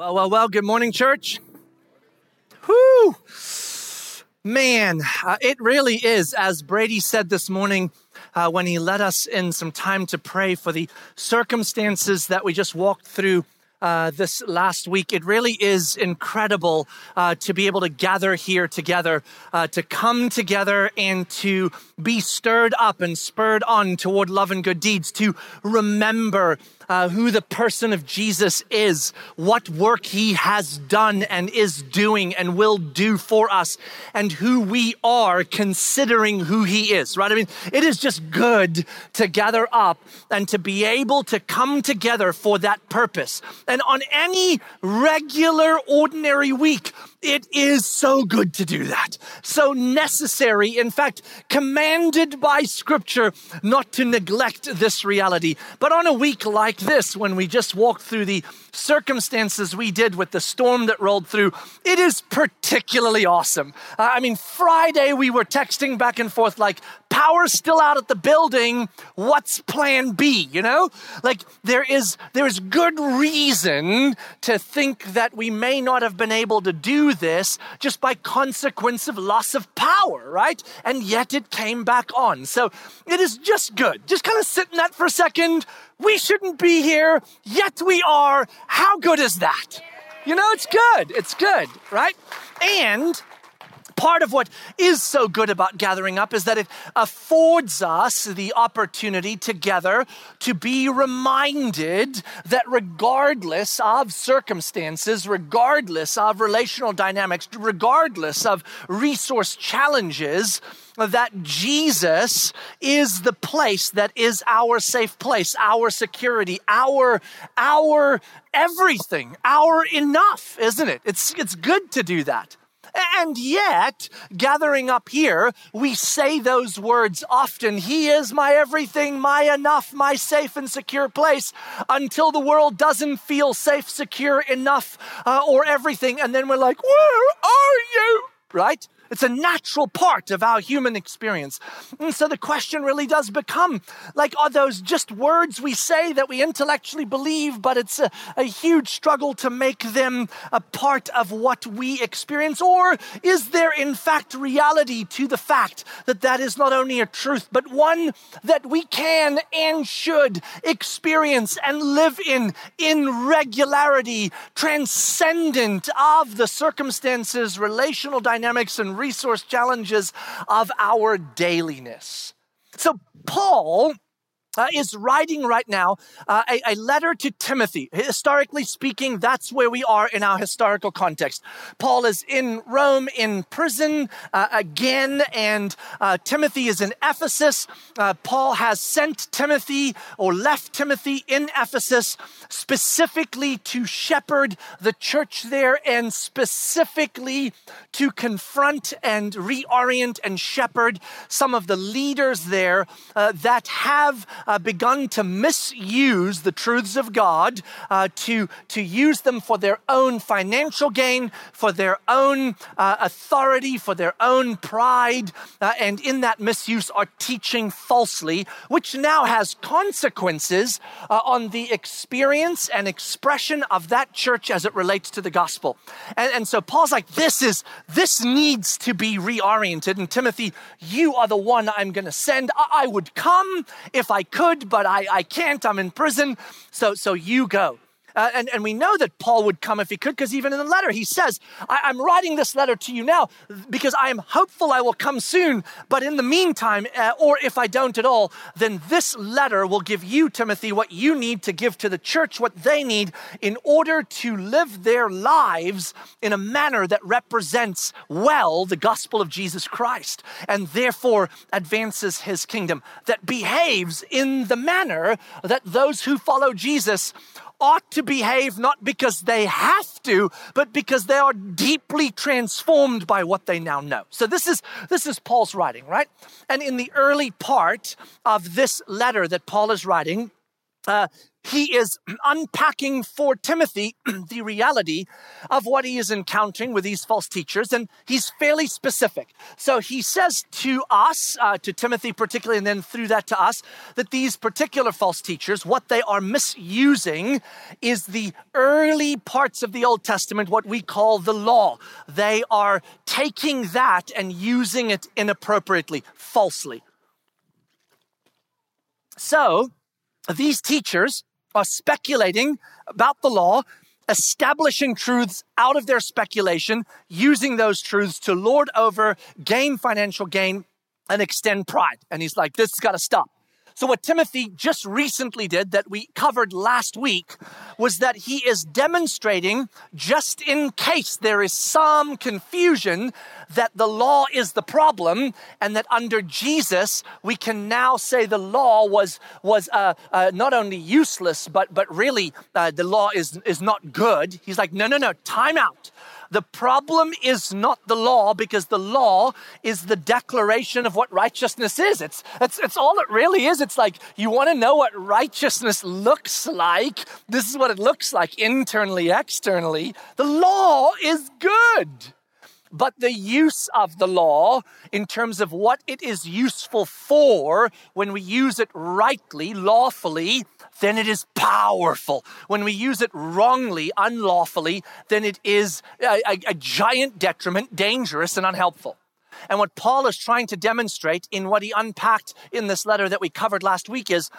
Well, well, well, good morning, church. Whew. Man, uh, it really is, as Brady said this morning uh, when he led us in some time to pray for the circumstances that we just walked through uh, this last week. It really is incredible uh, to be able to gather here together, uh, to come together and to be stirred up and spurred on toward love and good deeds, to remember uh, who the person of Jesus is, what work he has done and is doing and will do for us, and who we are considering who he is, right? I mean, it is just good to gather up and to be able to come together for that purpose. And on any regular, ordinary week, it is so good to do that. So necessary, in fact, commanded by scripture not to neglect this reality. But on a week like this, when we just walked through the circumstances we did with the storm that rolled through, it is particularly awesome. Uh, I mean, Friday we were texting back and forth like, power's still out at the building. What's plan B? You know, like there is, there is good reason to think that we may not have been able to do this just by consequence of loss of power, right? And yet it came back on. So it is just good. Just kind of sit in that for a second. We shouldn't be here, yet we are. How good is that? You know, it's good. It's good, right? And part of what is so good about gathering up is that it affords us the opportunity together to be reminded that regardless of circumstances, regardless of relational dynamics, regardless of resource challenges, that Jesus is the place that is our safe place, our security, our our everything, our enough, isn't it? It's it's good to do that. And yet, gathering up here, we say those words often He is my everything, my enough, my safe and secure place until the world doesn't feel safe, secure enough, uh, or everything. And then we're like, Where are you? Right? It's a natural part of our human experience. And so the question really does become like, are those just words we say that we intellectually believe, but it's a, a huge struggle to make them a part of what we experience? Or is there, in fact, reality to the fact that that is not only a truth, but one that we can and should experience and live in in regularity, transcendent of the circumstances, relational dynamics, and resource challenges of our dailiness. So, Paul uh, is writing right now uh, a, a, letter to Timothy. Historically speaking, that's where we are in our historical context. Paul is in Rome in prison uh, again, and uh, Timothy is in Ephesus. Uh, Paul has sent Timothy or left Timothy in Ephesus specifically to shepherd the church there and specifically to confront and reorient and shepherd some of the leaders there uh, that have uh, begun to misuse the truths of God, uh, to, to use them for their own financial gain, for their own uh, authority, for their own pride, uh, and in that misuse are teaching falsely, which now has consequences uh, on the experience and expression of that church as it relates to the gospel. And, and so Paul's like, this is, this needs to be reoriented. And Timothy, you are the one I'm going to send. I, I would come if I could, but I, I can't. I'm in prison. So, so you go. Uh, and, and we know that Paul would come if he could, because even in the letter, he says, I, am writing this letter to you now because I am hopeful I will come soon. But in the meantime, uh, or if I don't at all, then this letter will give you, Timothy, what you need to give to the church, what they need in order to live their lives in a manner that represents well the gospel of Jesus Christ and therefore advances his kingdom, that behaves in the manner that those who follow Jesus ought to behave not because they have to, but because they are deeply transformed by what they now know. So this is this is Paul's writing, right? And in the early part of this letter that Paul is writing, uh, he is unpacking for Timothy the reality of what he is encountering with these false teachers, and he's fairly specific. So he says to us, uh, to Timothy particularly, and then through that to us, that these particular false teachers, what they are misusing is the early parts of the Old Testament, what we call the law. They are taking that and using it inappropriately, falsely. So, these teachers are speculating about the law, establishing truths out of their speculation, using those truths to lord over, gain financial gain, and extend pride. And he's like, this has got to stop. So, what Timothy just recently did that we covered last week was that he is demonstrating, just in case there is some confusion, that the law is the problem and that under Jesus, we can now say the law was, was uh, uh, not only useless, but, but really uh, the law is, is not good. He's like, no, no, no, time out. The problem is not the law because the law is the declaration of what righteousness is. It's, it's, it's all it really is. It's like you want to know what righteousness looks like. This is what it looks like internally, externally. The law is good. But the use of the law, in terms of what it is useful for, when we use it rightly, lawfully, then it is powerful. When we use it wrongly, unlawfully, then it is a, a, a giant detriment, dangerous, and unhelpful. And what Paul is trying to demonstrate in what he unpacked in this letter that we covered last week is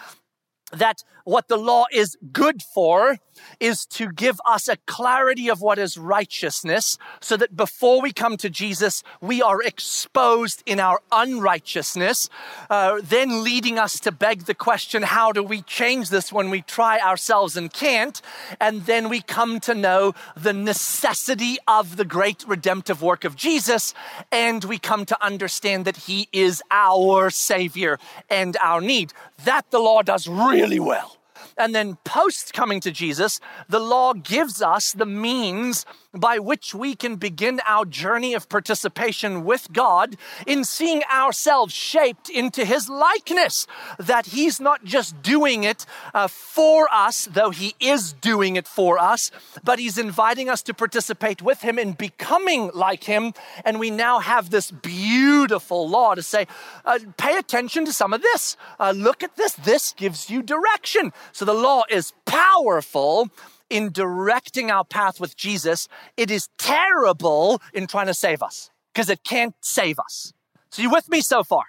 that what the law is good for is to give us a clarity of what is righteousness so that before we come to Jesus, we are exposed in our unrighteousness, uh, then leading us to beg the question, how do we change this when we try ourselves and can't? And then we come to know the necessity of the great redemptive work of Jesus, and we come to understand that He is our Savior and our need. That the law does really well. And then post coming to Jesus, the law gives us the means by which we can begin our journey of participation with God in seeing ourselves shaped into His likeness. That He's not just doing it uh, for us, though He is doing it for us, but He's inviting us to participate with Him in becoming like Him. And we now have this beautiful law to say, uh, pay attention to some of this. Uh, look at this. This gives you direction. So the law is powerful in directing our path with Jesus, it is terrible in trying to save us because it can't save us. So you with me so far?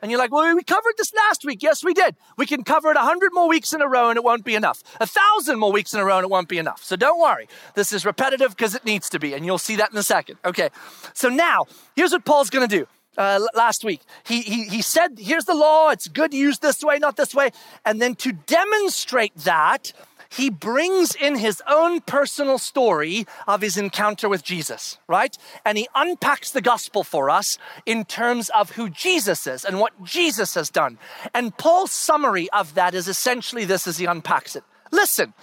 And you're like, well, we covered this last week. Yes, we did. We can cover it a hundred more weeks in a row and it won't be enough. A thousand more weeks in a row and it won't be enough. So don't worry. This is repetitive because it needs to be. And you'll see that in a second. Okay. So now here's what Paul's going to do. Uh, last week. He, he, he said, here's the law. It's good used this way, not this way. And then to demonstrate that, he brings in his own personal story of his encounter with Jesus, right? And he unpacks the gospel for us in terms of who Jesus is and what Jesus has done. And Paul's summary of that is essentially this as he unpacks it. Listen,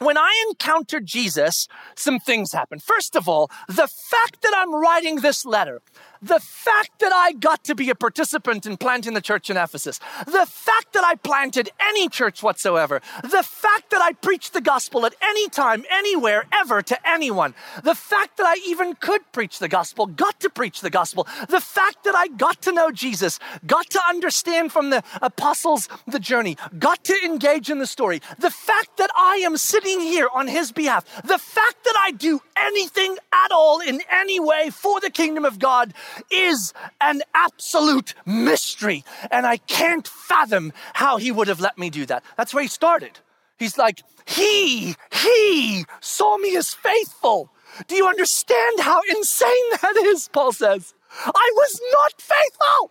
when I encountered Jesus, some things happened. First of all, the fact that I'm writing this letter, the fact that I got to be a participant in planting the church in Ephesus, the fact that I planted any church whatsoever, the fact that I preached the gospel at any time, anywhere, ever to anyone, the fact that I even could preach the gospel, got to preach the gospel, the fact that I got to know Jesus, got to understand from the apostles the journey, got to engage in the story, the fact that I am sitting here on his behalf, the fact that I do anything at all in any way for the kingdom of God is an absolute mystery. And I can't fathom how he would have let me do that. That's where he started. He's like, He, He saw me as faithful. Do you understand how insane that is? Paul says, I was not faithful.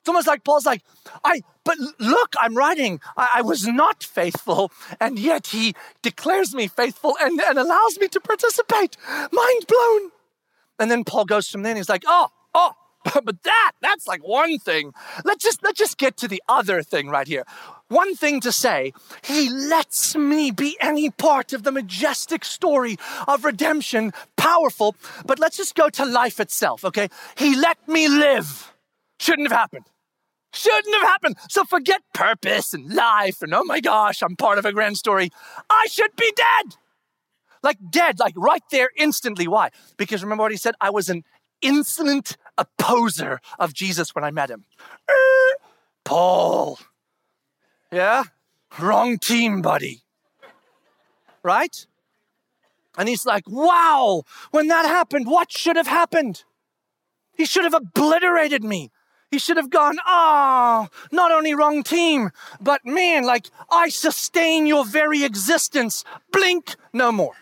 It's almost like Paul's like, I, but look, I'm writing, I, I, was not faithful, and yet he declares me faithful and, and allows me to participate. Mind blown. And then Paul goes from there and he's like, oh, Oh, but that, that's like one thing. Let's just, let's just get to the other thing right here. One thing to say, he lets me be any part of the majestic story of redemption, powerful, but let's just go to life itself, okay? He let me live. Shouldn't have happened. Shouldn't have happened. So forget purpose and life and oh my gosh, I'm part of a grand story. I should be dead. Like dead, like right there instantly. Why? Because remember what he said? I was an insolent opposer of Jesus when I met him. Er, Paul. Yeah? Wrong team, buddy. Right? And he's like, wow, when that happened, what should have happened? He should have obliterated me. He should have gone, ah, oh, not only wrong team, but man, like I sustain your very existence. Blink, no more.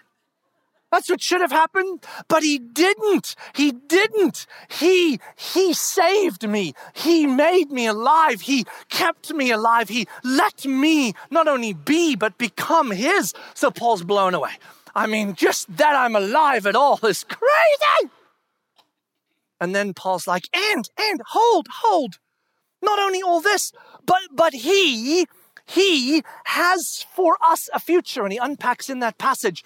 That's what should have happened, but he didn't. He didn't. He, he saved me. He made me alive. He kept me alive. He let me not only be, but become his. So Paul's blown away. I mean, just that I'm alive at all is crazy. And then Paul's like, and, and, hold, hold. Not only all this, but, but he, he has for us a future. And he unpacks in that passage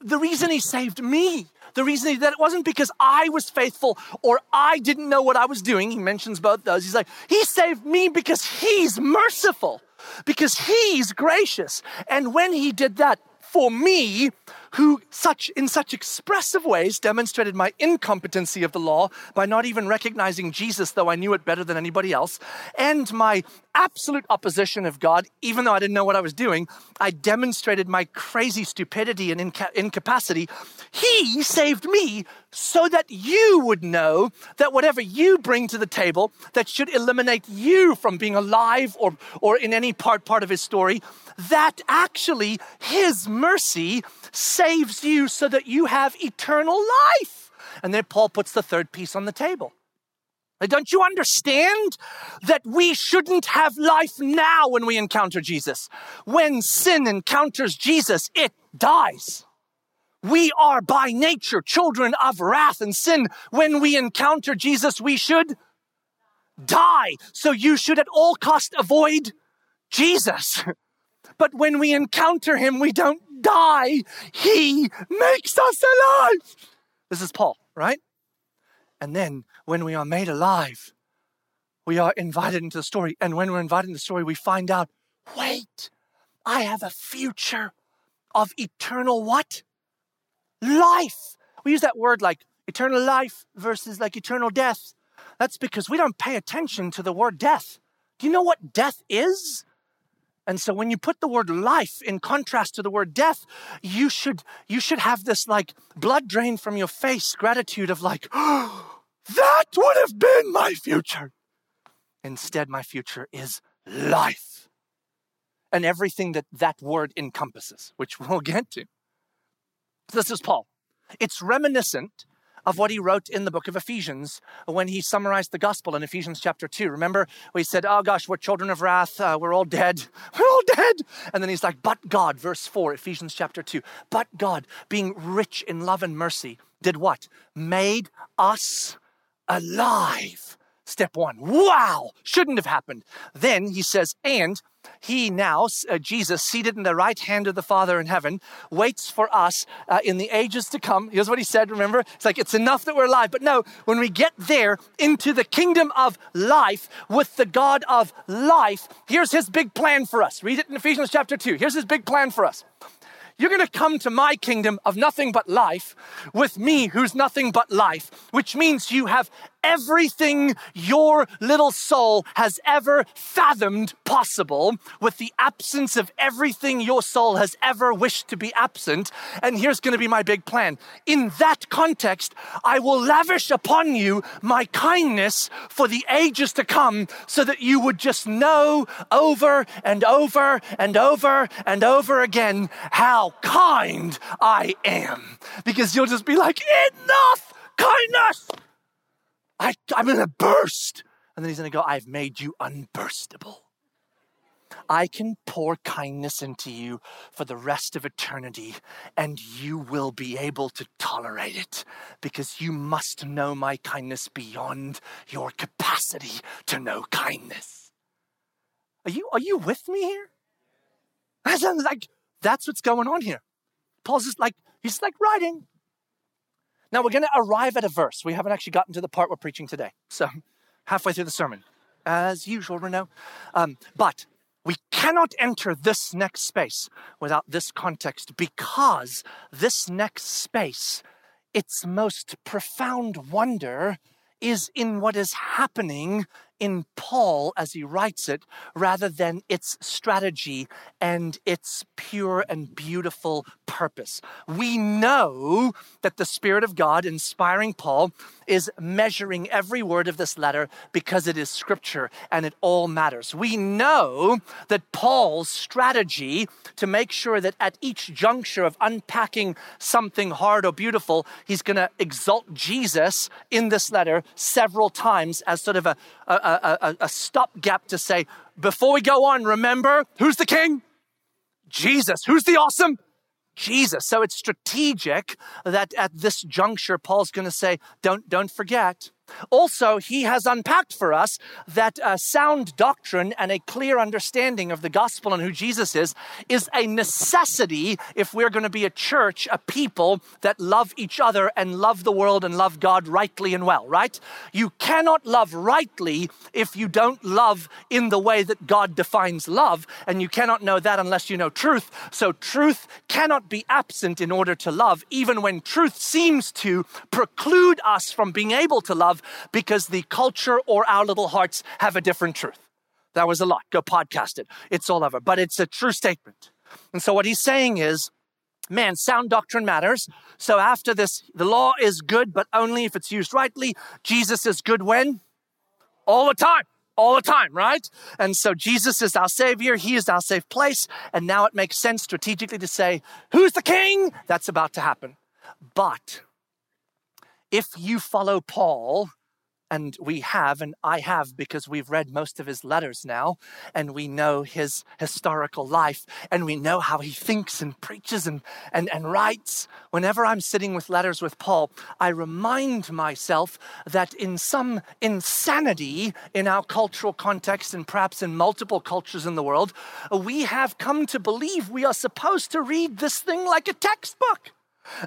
the, reason he saved me. The reason he, that it wasn't because I was faithful or I didn't know what I was doing. He mentions both those. He's like, he saved me because he's merciful, because he's gracious. And when he did that for me, who such in such expressive ways demonstrated my incompetency of the law by not even recognizing Jesus though I knew it better than anybody else and my absolute opposition of God even though I didn't know what I was doing I demonstrated my crazy stupidity and inca- incapacity he saved me so that you would know that whatever you bring to the table that should eliminate you from being alive or or in any part part of his story that actually his mercy saves you so that you have eternal life. And then Paul puts the third piece on the table. Don't you understand that we shouldn't have life now when we encounter Jesus? When sin encounters Jesus, it dies. We are by nature children of wrath and sin. When we encounter Jesus, we should die. So you should at all cost avoid Jesus. But when we encounter him, we don't die. He makes us alive. This is Paul, right? And then when we are made alive, we are invited into the story. And when we're invited into the story, we find out wait, I have a future of eternal what? Life. We use that word like eternal life versus like eternal death. That's because we don't pay attention to the word death. Do you know what death is? And so when you put the word life in contrast to the word death, you should you should have this like blood drain from your face gratitude of like, oh, that would have been my future. Instead, my future is life. And everything that that word encompasses, which we'll get to. This is Paul. It's reminiscent of what he wrote in the book of Ephesians when he summarized the gospel in Ephesians chapter 2. Remember, he said, Oh gosh, we're children of wrath, uh, we're all dead, we're all dead. And then he's like, But God, verse 4, Ephesians chapter 2, but God, being rich in love and mercy, did what? Made us alive. Step one. Wow, shouldn't have happened. Then he says, and he now, uh, Jesus, seated in the right hand of the Father in heaven, waits for us uh, in the ages to come. Here's what he said, remember? It's like, it's enough that we're alive. But no, when we get there into the kingdom of life with the God of life, here's his big plan for us. Read it in Ephesians chapter 2. Here's his big plan for us. You're going to come to my kingdom of nothing but life with me, who's nothing but life, which means you have everything your little soul has ever fathomed possible with the absence of everything your soul has ever wished to be absent. And here's going to be my big plan. In that context, I will lavish upon you my kindness for the ages to come so that you would just know over and over and over and over again how kind I am. Because you'll just be like, enough kindness. I, I'm going to burst. And then he's going to go, I've made you unburstable. I can pour kindness into you for the rest of eternity, and you will be able to tolerate it because you must know my kindness beyond your capacity to know kindness. Are you, are you with me here? That like that's what's going on here. Paul's just like, he's like writing. Now we're going to arrive at a verse. We haven't actually gotten to the part we're preaching today. So halfway through the sermon. as usual, Renault. Um, but we cannot enter this next space without this context because this next space, its most profound wonder is in what is happening in Paul as he writes it rather than its strategy and its pure and beautiful purpose. We know that the Spirit of God inspiring Paul is measuring every word of this letter because it is scripture and it all matters. We know that Paul's strategy to make sure that at each juncture of unpacking something hard or beautiful, he's going to exalt Jesus in this letter several times as sort of a, a, a, a, a stopgap to say, before we go on, remember who's the king? Jesus. Who's the awesome? Jesus. So it's strategic that at this juncture, Paul's going to say, don't, don't forget also, he has unpacked for us that uh, sound doctrine and a clear understanding of the gospel and who Jesus is is a necessity if we're going to be a church, a people that love each other and love the world and love God rightly and well, right? You cannot love rightly if you don't love in the way that God defines love, and you cannot know that unless you know truth. So, truth cannot be absent in order to love, even when truth seems to preclude us from being able to love because the culture or our little hearts have a different truth. That was a lot. Go podcast it. It's all over. But it's a true statement. And so what he's saying is, man, sound doctrine matters. So after this, the law is good, but only if it's used rightly. Jesus is good when? All the time. All the time, right? And so Jesus is our Savior. He is our safe place. And now it makes sense strategically to say, who's the king? That's about to happen. But if you follow Paul, and we have, and I have because we've read most of his letters now, and we know his historical life, and we know how he thinks and preaches and, and, and writes. Whenever I'm sitting with letters with Paul, I remind myself that in some insanity in our cultural context, and perhaps in multiple cultures in the world, we have come to believe we are supposed to read this thing like a textbook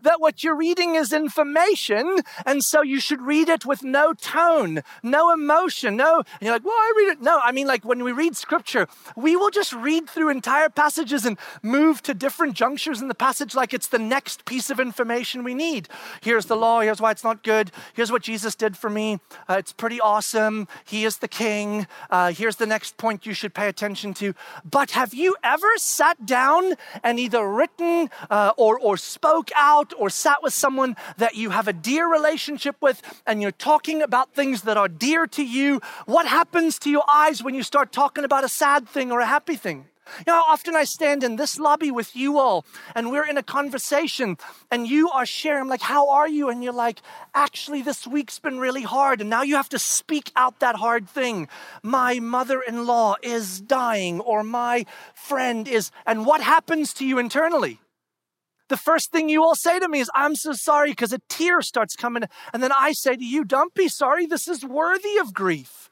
that what you're reading is information, and so you should read it with no tone, no emotion, no. And you're like, well, I read it. No, I mean, like when we read scripture, we will just read through entire passages and move to different junctures in the passage like it's the next piece of information we need. Here's the law, here's why it's not good, here's what Jesus did for me. Uh, it's pretty awesome. He is the king. Uh, here's the next point you should pay attention to. But have you ever sat down and either written uh, or, or spoke out? Out or sat with someone that you have a dear relationship with and you're talking about things that are dear to you, what happens to your eyes when you start talking about a sad thing or a happy thing? You know, often I stand in this lobby with you all and we're in a conversation and you are sharing, I'm like, how are you? And you're like, actually, this week's been really hard. And now you have to speak out that hard thing. My mother in law is dying or my friend is, and what happens to you internally? The first thing you all say to me is, I'm so sorry, because a tear starts coming. And then I say to you, Don't be sorry. This is worthy of grief.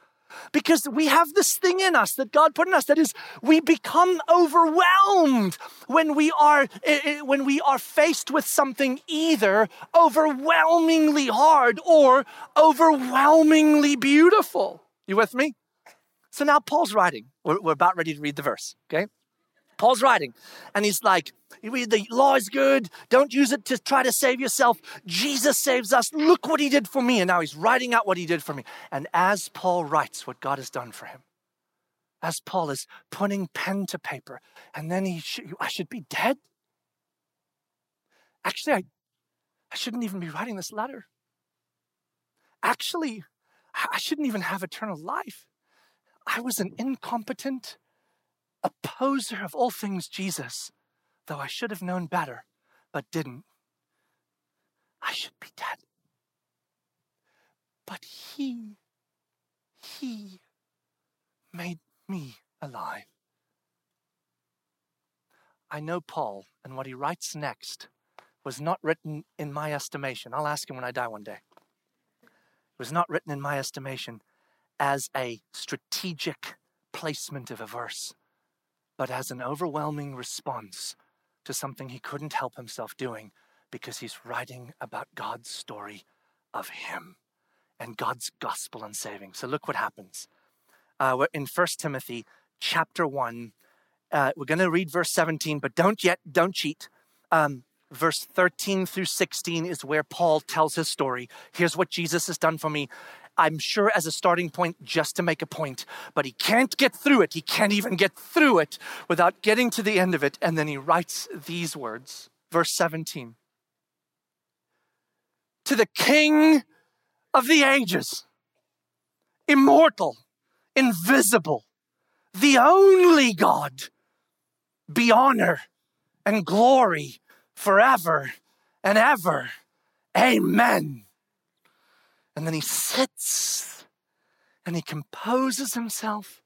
Because we have this thing in us that God put in us that is, we become overwhelmed when we are, eh, eh, when we are faced with something either overwhelmingly hard or overwhelmingly beautiful. You with me? So now Paul's writing. We're, we're about ready to read the verse, okay? Paul's writing, and he's like, the law is good. Don't use it to try to save yourself. Jesus saves us. Look what he did for me. And now he's writing out what he did for me. And as Paul writes what God has done for him, as Paul is putting pen to paper, and then he, sh- I should be dead. Actually, I, I shouldn't even be writing this letter. Actually, I shouldn't even have eternal life. I was an incompetent, opposer of all things Jesus, though I should have known better, but didn't. I should be dead. But He, He made me alive. I know Paul, and what he writes next was not written in my estimation. I'll ask him when I die one day. It was not written in my estimation as a strategic placement of a verse but as an overwhelming response to something he couldn't help himself doing because he's writing about God's story of him and God's gospel and saving. So look what happens. Uh, we're in 1 Timothy chapter 1. Uh, we're going to read verse 17, but don't yet, don't cheat. Um, verse 13 through 16 is where Paul tells his story. Here's what Jesus has done for me. I'm sure as a starting point, just to make a point, but he can't get through it. He can't even get through it without getting to the end of it. And then he writes these words, verse 17 To the King of the ages, immortal, invisible, the only God, be honor and glory forever and ever. Amen. And then he sits and he composes himself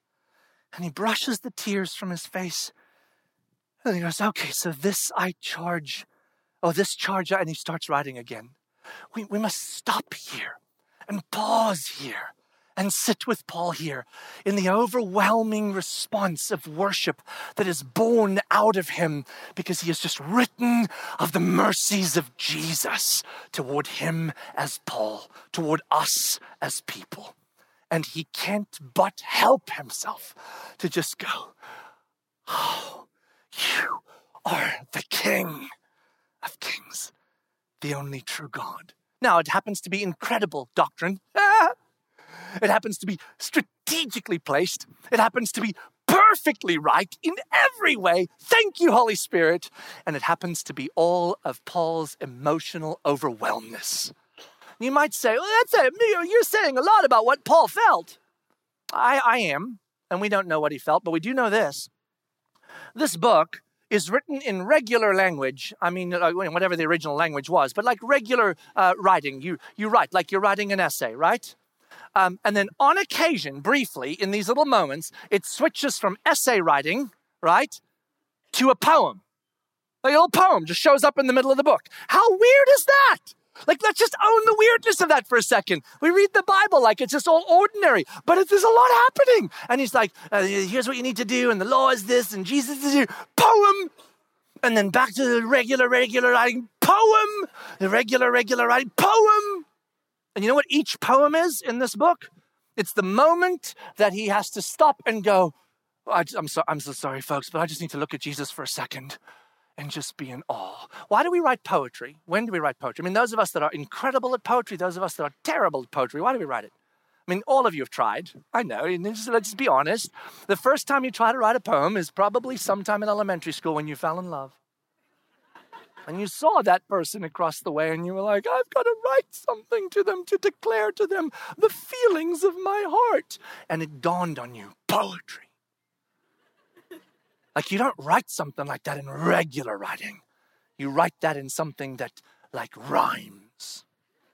and he brushes the tears from his face. And he goes, Okay, so this I charge. Oh, this charge. And he starts writing again. We, we must stop here and pause here and sit with Paul here in the overwhelming response of worship that is born out of him because he has just written of the mercies of Jesus toward him as Paul, toward us as people. And he can't but help himself to just go, Oh, you are the King of Kings, the only true God. Now, it happens to be incredible doctrine. It happens to be strategically placed. It happens to be perfectly right in every way. Thank you, Holy Spirit. And it happens to be all of Paul's emotional overwhelmness. You might say, well, that's it. You're saying a lot about what Paul felt. I, I am, and we don't know what he felt, but we do know this. This book is written in regular language. I mean, uh, whatever the original language was, but like regular uh, writing. You, you write like you're writing an essay, right? Um, and then on occasion, briefly, in these little moments, it switches from essay writing, right, to a poem. A little poem just shows up in the middle of the book. How weird is that? Like, let's just own the weirdness of that for a second. We read the Bible like it's just all ordinary, but it, there's a lot happening. And he's like, uh, here's what you need to do, and the law is this, and Jesus is here. Poem! And then back to the regular, regular writing. Poem! The regular, regular writing. Poem! And you know what each poem is in this book? It's the moment that he has to stop and go, I, am so, I'm so sorry, folks, but I just need to look at Jesus for a second and just be in awe. Why do we write poetry? When do we write poetry? I mean, those of us that are incredible at poetry, those of us that are terrible at poetry, why do we write it? I mean, all of you have tried. I know. Let's just be honest. The first time you try to write a poem is probably sometime in elementary school when you fell in love and you saw that person across the way and you were like, I've got to write something to them to declare to them the feelings of my heart. And it dawned on you poetry. Like you don't write something like that in regular writing, you write that in something that like rhymes.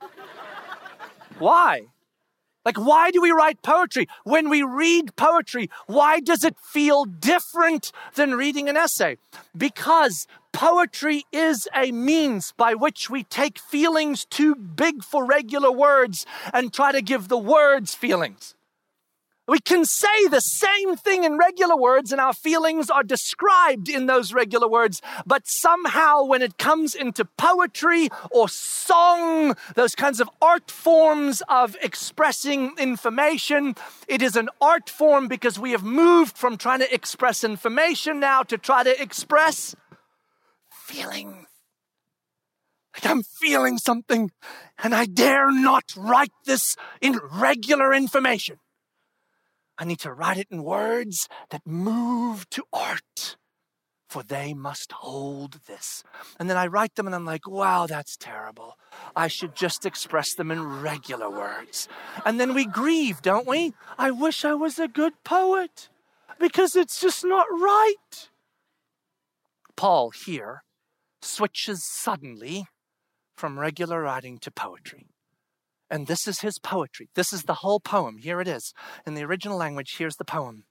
Why? Like, why do we write poetry? When we read poetry, why does it feel different than reading an essay? Because poetry is a means by which we take feelings too big for regular words and try to give the words feelings. We can say the same thing in regular words, and our feelings are described in those regular words. But somehow, when it comes into poetry or song, those kinds of art forms of expressing information, it is an art form because we have moved from trying to express information now to try to express feelings. Like I'm feeling something, and I dare not write this in regular information. I need to write it in words that move to art, for they must hold this. And then I write them and I'm like, wow, that's terrible. I should just express them in regular words. And then we grieve, don't we? I wish I was a good poet because it's just not right. Paul here switches suddenly from regular writing to poetry. And this is his poetry. This is the whole poem. Here it is. In the original language, here's the poem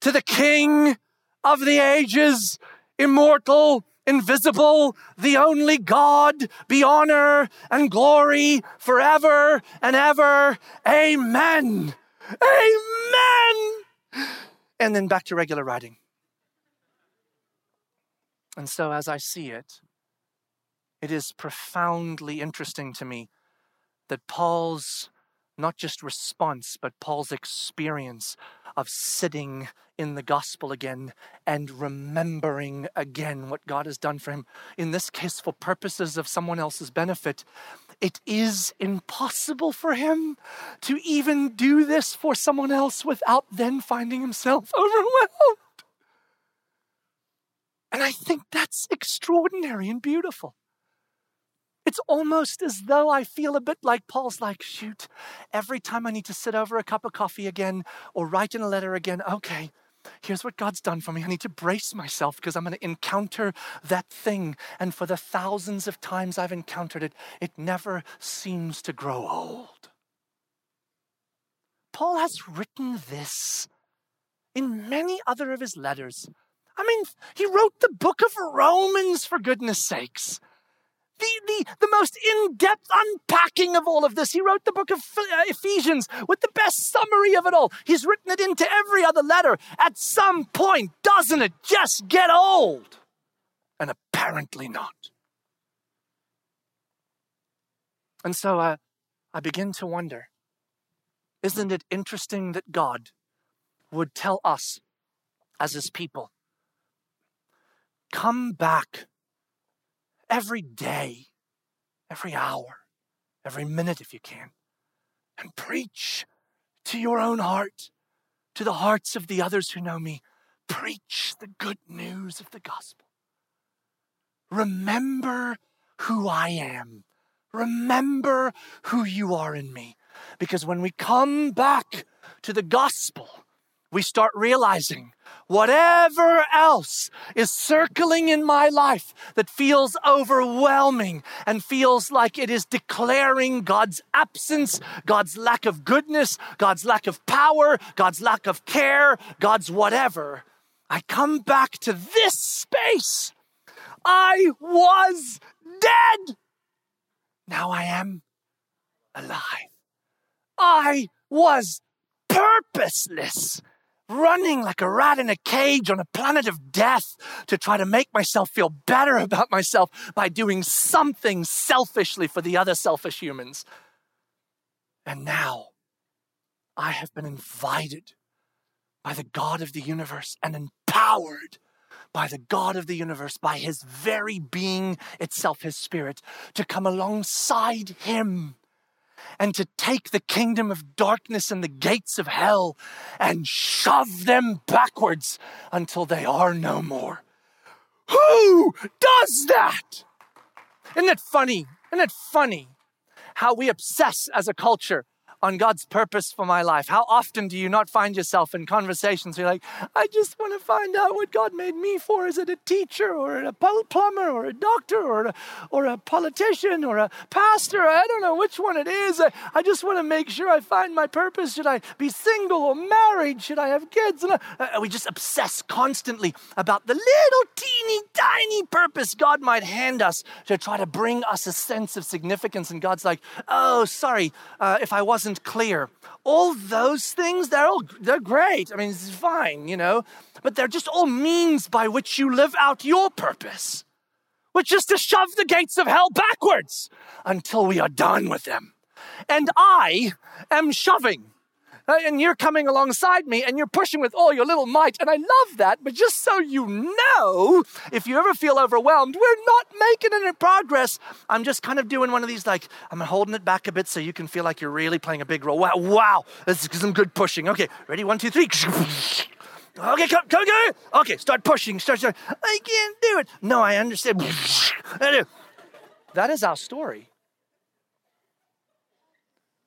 To the King of the ages, immortal, invisible, the only God, be honor and glory forever and ever. Amen. Amen. And then back to regular writing. And so, as I see it, it is profoundly interesting to me that Paul's not just response, but Paul's experience of sitting in the gospel again and remembering again what God has done for him. In this case, for purposes of someone else's benefit, it is impossible for him to even do this for someone else without then finding himself overwhelmed. And I think that's extraordinary and beautiful. It's almost as though I feel a bit like Paul's like, shoot, every time I need to sit over a cup of coffee again or write in a letter again, okay, here's what God's done for me. I need to brace myself because I'm going to encounter that thing. And for the thousands of times I've encountered it, it never seems to grow old. Paul has written this in many other of his letters. I mean, he wrote the book of Romans, for goodness sakes the, the, the most in depth unpacking of all of this. He wrote the book of uh, Ephesians with the best summary of it all. He's written it into every other letter. At some point, doesn't it just get old? And apparently not. And so uh, I begin to wonder isn't it interesting that God would tell us as his people, come back every day, every hour, every minute if you can, and preach to your own heart, to the hearts of the others who know me. Preach the good news of the gospel. Remember who I am. Remember who you are in me. Because when we come back to the gospel, we start realizing whatever else is circling in my life that feels overwhelming and feels like it is declaring God's absence, God's lack of goodness, God's lack of power, God's lack of care, God's whatever, I come back to this space. I was dead. Now I am alive. I was purposeless running like a rat in a cage on a planet of death to try to make myself feel better about myself by doing something selfishly for the other selfish humans. And now I have been invited by the God of the universe and empowered by the God of the universe, by his very being itself, his spirit, to come alongside him and to take the kingdom of darkness and the gates of hell and shove them backwards until they are no more. Who does that? Isn't it funny? Isn't it funny how we obsess as a culture on God's purpose for my life? How often do you not find yourself in conversations where you're like, I just want to find out what God made me for? Is it a teacher or a plumber or a doctor or a, or a politician or a pastor? I don't know which one it is. I, I just want to make sure I find my purpose. Should I be single or married? Should I have kids? And uh, we just obsess constantly about the little teeny tiny purpose God might hand us to try to bring us a sense of significance. And God's like, oh, sorry, uh, if I wasn't wasn't clear. All those things, they're all they're great. I mean, it's fine, you know, but they're just all means by which you live out your purpose, which is to shove the gates of hell backwards until we are done with them. And I am shoving Uh, and you're coming alongside me and you're pushing with all your little might. And I love that. But just so you know, if you ever feel overwhelmed, we're not making any progress. I'm just kind of doing one of these, like, I'm holding it back a bit so you can feel like you're really playing a big role. Wow, wow, this is some good pushing. Okay, ready? One, two, three. Okay, come, come, come. Okay, start pushing. Start, start. I can't do it. No, I understand. That is our story.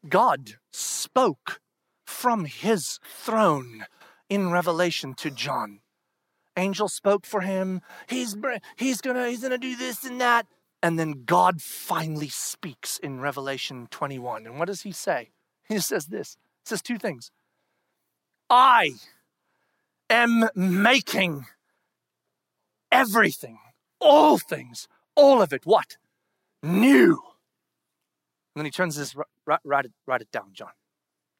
God spoke from his throne in Revelation to John. Angel spoke for him. He's, he's gonna he's gonna do this and that. And then God finally speaks in Revelation 21. And what does he say? He says this. He says two things. I am making everything, all things, all of it, what? New. And then he turns this, write, write, it, write it down, John.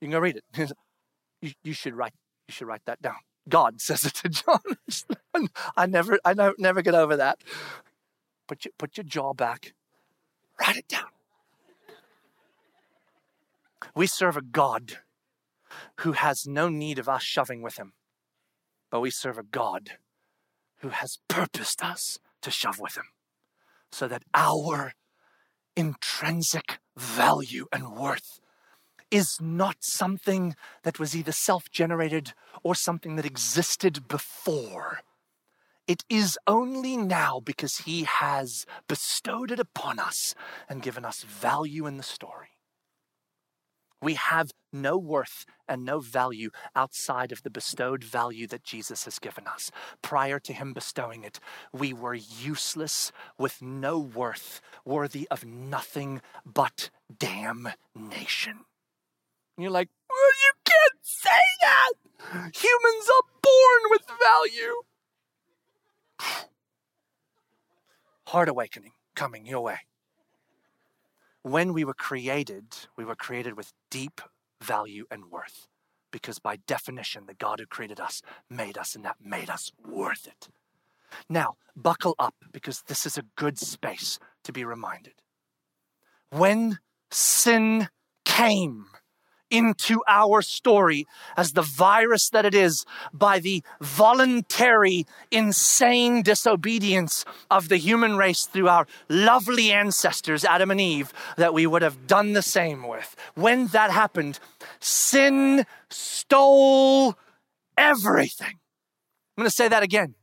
You can go read it. you, you should write. You should write that down. God says it to John. I never, I never, never get over that. Put your, put your jaw back. Write it down. We serve a God who has no need of us shoving with him, but we serve a God who has purposed us to shove with him so that our intrinsic value and worth is not something that was either self generated or something that existed before. It is only now because He has bestowed it upon us and given us value in the story. We have no worth and no value outside of the bestowed value that Jesus has given us. Prior to Him bestowing it, we were useless with no worth, worthy of nothing but damnation. And you're like, well, you can't say that! Humans are born with value. Heart awakening coming your way when we were created, we were created with deep value and worth. Because by definition, the God who created us made us, and that made us worth it. Now, buckle up because this is a good space to be reminded. When sin came, into our story as the virus that it is by the voluntary, insane disobedience of the human race through our lovely ancestors, Adam and Eve, that we would have done the same with. When that happened, sin stole everything. I'm going to say that again.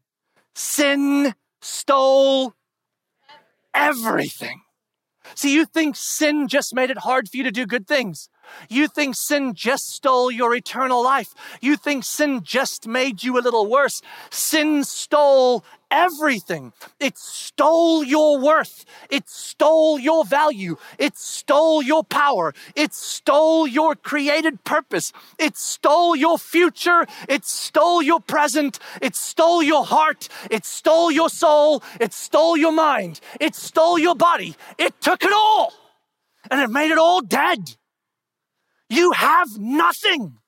Sin stole everything. See, you think sin just made it hard for you to do good things. You think sin just stole your eternal life. You think sin just made you a little worse. Sin stole everything. It stole your worth. It stole your value. It stole your power. It stole your created purpose. It stole your future. It stole your present. It stole your heart. It stole your soul. It stole your mind. It stole your body. It took it all and it made it all dead. You have nothing.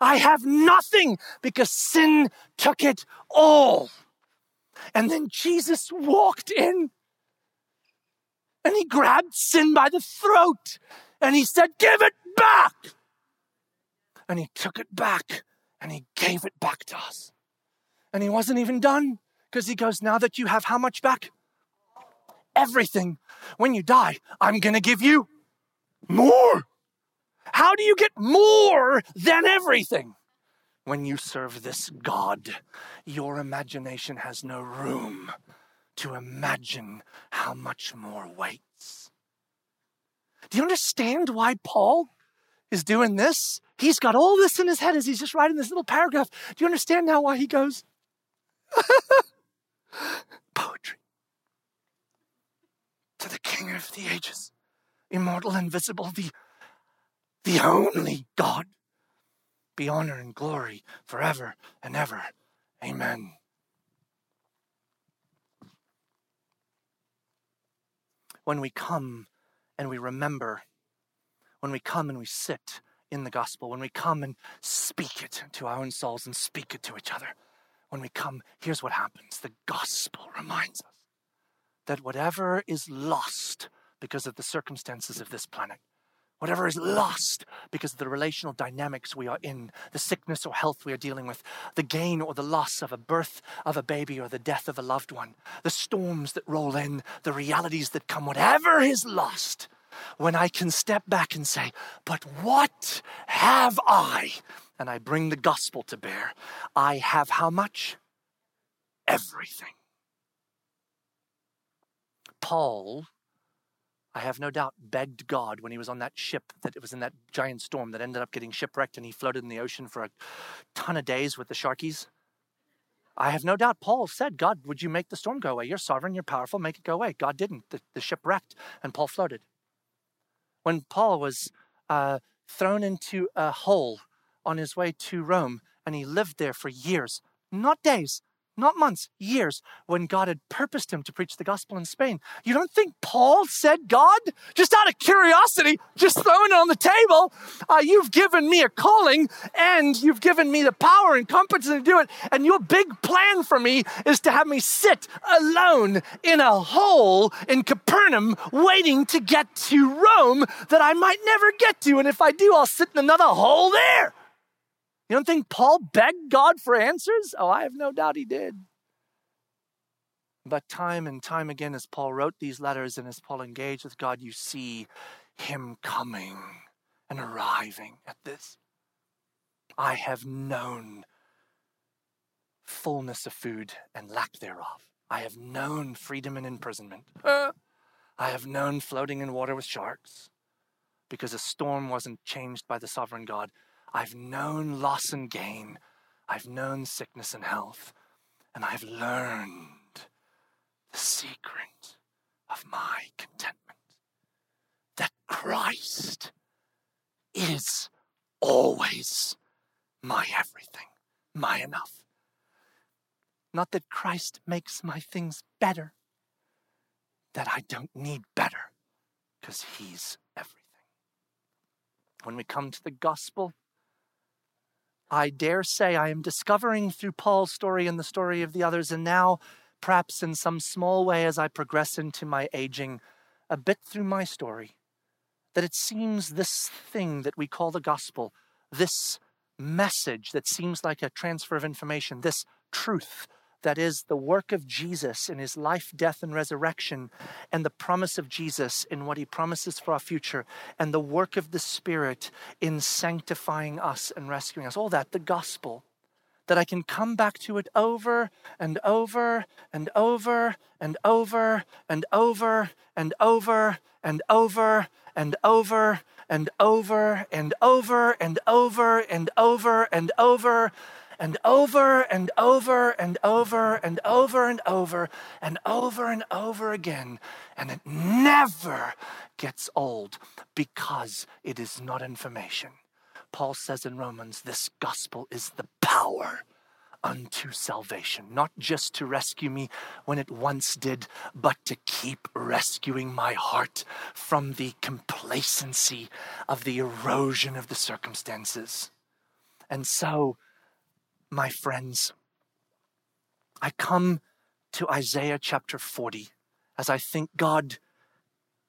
I have nothing because sin took it all. And then Jesus walked in and he grabbed sin by the throat and he said, Give it back. And he took it back and he gave it back to us. And he wasn't even done because he goes, Now that you have how much back? Everything. When you die, I'm going to give you more. How do you get more than everything? When you serve this God, your imagination has no room to imagine how much more waits. Do you understand why Paul is doing this? He's got all this in his head as he's just writing this little paragraph. Do you understand now why he goes? Poetry. To the King of the ages, immortal, invisible, the, the only God be honor and glory forever and ever. Amen. When we come and we remember, when we come and we sit in the gospel, when we come and speak it to our own souls and speak it to each other, when we come, here's what happens the gospel reminds us that whatever is lost because of the circumstances of this planet whatever is lost because of the relational dynamics we are in, the sickness or health we are dealing with, the gain or the loss of a birth of a baby or the death of a loved one, the storms that roll in, the realities that come, whatever is lost, when I can step back and say, But what have I? And I bring the gospel to bear. I have how much? Everything. Paul I have no doubt, begged God when he was on that ship that it was in that giant storm that ended up getting shipwrecked and he floated in the ocean for a ton of days with the sharkies. I have no doubt Paul said, God, would you make the storm go away? You're sovereign, you're powerful, make it go away. God didn't. The, the ship wrecked and Paul floated. When Paul was uh, thrown into a hole on his way to Rome and he lived there for years, not days, not months, years, when God had purposed him to preach the gospel in Spain. You don't think Paul said, God, just out of curiosity, just throwing it on the table, uh, you've given me a calling and you've given me the power and competence to do it. And your big plan for me is to have me sit alone in a hole in Capernaum, waiting to get to Rome that I might never get to. And if I do, I'll sit in another hole there. You don't think Paul begged God for answers? Oh, I have no doubt he did. But time and time again, as Paul wrote these letters and as Paul engaged with God, you see him coming and arriving at this. I have known fullness of food and lack thereof. I have known freedom and imprisonment. I have known floating in water with sharks because a storm wasn't changed by the sovereign God. I've known loss and gain. I've known sickness and health. And I've learned the secret of my contentment that Christ is always my everything, my enough. Not that Christ makes my things better, that I don't need better, because He's everything. When we come to the gospel, I dare say I am discovering through Paul's story and the story of the others, and now, perhaps in some small way as I progress into my aging, a bit through my story, that it seems this thing that we call the gospel, this message that seems like a transfer of information, this truth that is the work of Jesus in his life, death, and resurrection, and the promise of Jesus in what he promises for our future, and the work of the Spirit in sanctifying us and rescuing us. All that, the gospel. That I can come back to it over and over and over and over and over and over and over and over and over and over and over and over and over and over and over and over and over and over and over and over and over again. And it never gets old because it is not information. Paul says in Romans, this gospel is the power unto salvation, not just to rescue me when it once did, but to keep rescuing my heart from the complacency of the erosion of the circumstances. And so, my friends, I come to Isaiah chapter 40 as I think, God,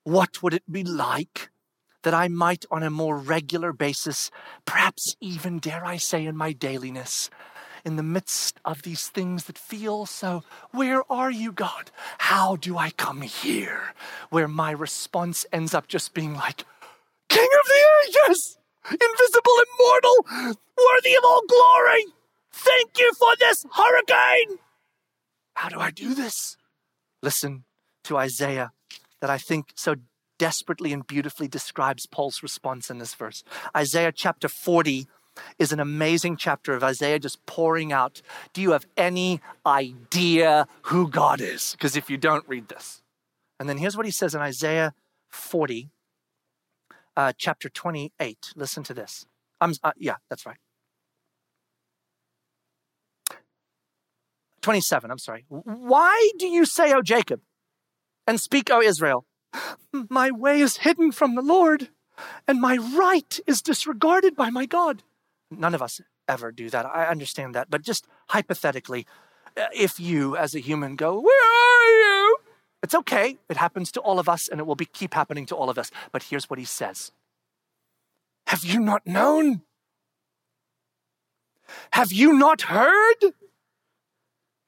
what would it be like that I might, on a more regular basis, perhaps even, dare I say, in my dailiness, in the midst of these things that feel so, where are you, God? How do I come here? Where my response ends up just being like, King of the ages, invisible, immortal, worthy of all glory. Thank you for this hurricane. How do I do this? Listen to Isaiah that I think so desperately and beautifully describes Paul's response in this verse. Isaiah chapter 40 is an amazing chapter of Isaiah just pouring out. Do you have any idea who God is? Because if you don't, read this. And then here's what he says in Isaiah 40, uh, chapter 28. Listen to this. Um, uh, yeah, that's right. 27, I'm sorry. Why do you say, O Jacob, and speak, O Israel? My way is hidden from the Lord, and my right is disregarded by my God. None of us ever do that. I understand that. But just hypothetically, uh, if you as a human go, Where are you? It's okay. It happens to all of us, and it will be, keep happening to all of us. But here's what he says Have you not known? Have you not heard?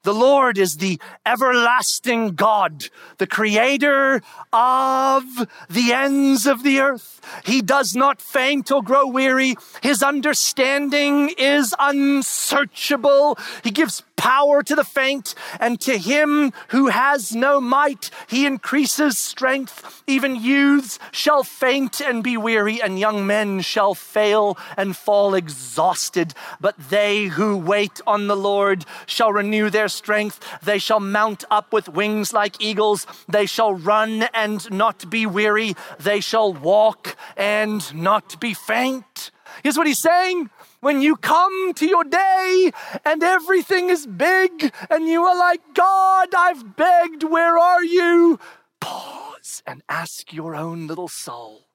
The Lord is the everlasting God, the creator of the ends of the earth. He does not faint or grow weary. His understanding is unsearchable. He gives power to the faint, and to him who has no might, he increases strength. Even youths shall faint and be weary, and young men shall fail and fall exhausted. But they who wait on the Lord shall renew their strength. They shall mount up with wings like eagles. They shall run and not be weary. They shall walk and not be faint. Here's what he's saying when you come to your day and everything is big and you are like, God, I've begged, where are you? Pause and ask your own little soul,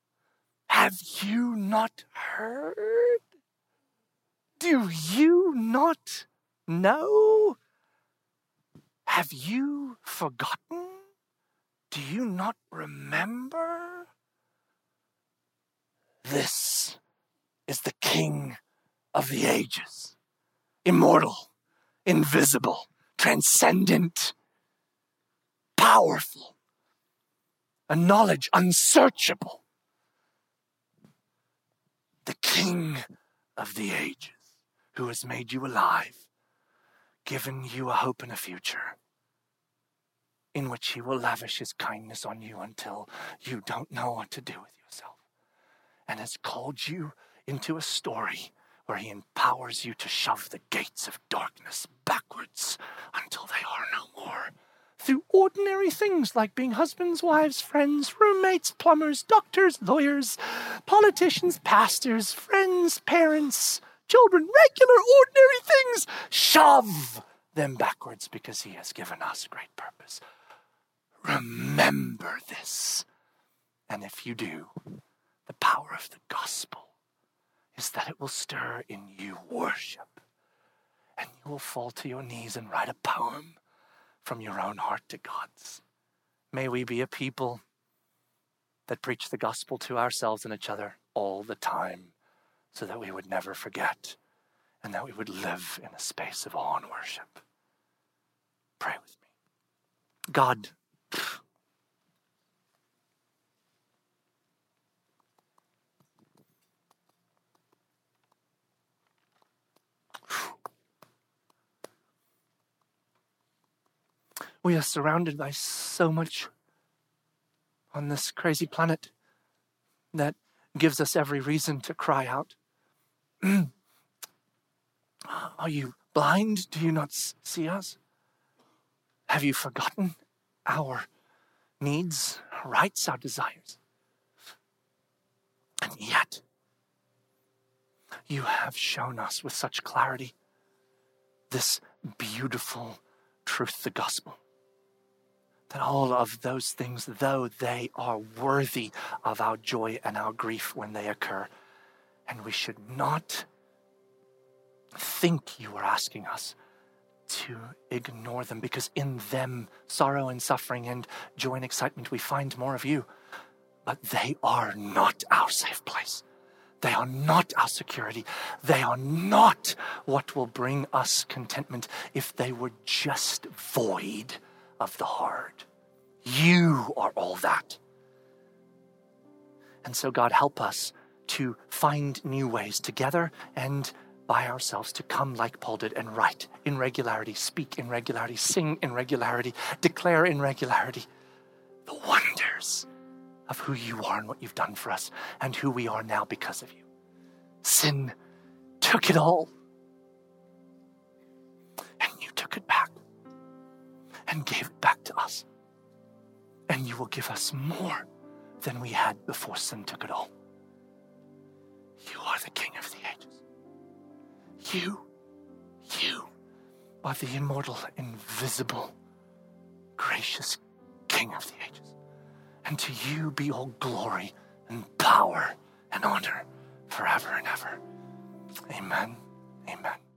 have you not heard? Do you not know? Have you forgotten? Do you not remember? This is the King of the ages, immortal, invisible, transcendent, powerful, a knowledge unsearchable, the King of the ages, who has made you alive, given you a hope and a future in which he will lavish his kindness on you until you don't know what to do with yourself, and has called you into a story where he empowers you to shove the gates of darkness backwards until they are no more. Through ordinary things like being husbands, wives, friends, roommates, plumbers, doctors, lawyers, politicians, pastors, friends, parents, children, regular, ordinary things, shove them backwards because he has given us great purpose. Remember this. And if you do, the power of the gospel is that it will stir in you worship. And you will fall to your knees and write a poem from your own heart to God's. May we be a people that preach the gospel to ourselves and each other all the time so that we would never forget and that we would live in a space of awe and worship. Pray with me. God, we are surrounded by so much on this crazy planet that gives us every reason to cry out. Are you blind? Do you not see us? Have you forgotten our needs, our rights, our desires? And yet, you have shown us with such clarity this beautiful truth, the gospel that all of those things, though they are worthy of our joy and our grief when they occur, and we should not think you are asking us to ignore them because in them, sorrow and suffering and joy and excitement, we find more of you. But they are not our safe place. They are not our security. They are not what will bring us contentment if they were just void of the heart. You are all that. And so, God, help us to find new ways together and by ourselves to come like Paul did and write in regularity, speak in regularity, sing in regularity, declare in regularity the wonders of who you are and what you've done for us and who we are now because of you. Sin took it all. And you took it back and gave it back to us. And you will give us more than we had before sin took it all. You are the King of the ages. You, you are the immortal, invisible, gracious King of the ages. And to you be all glory and power and honor forever and ever. Amen. Amen.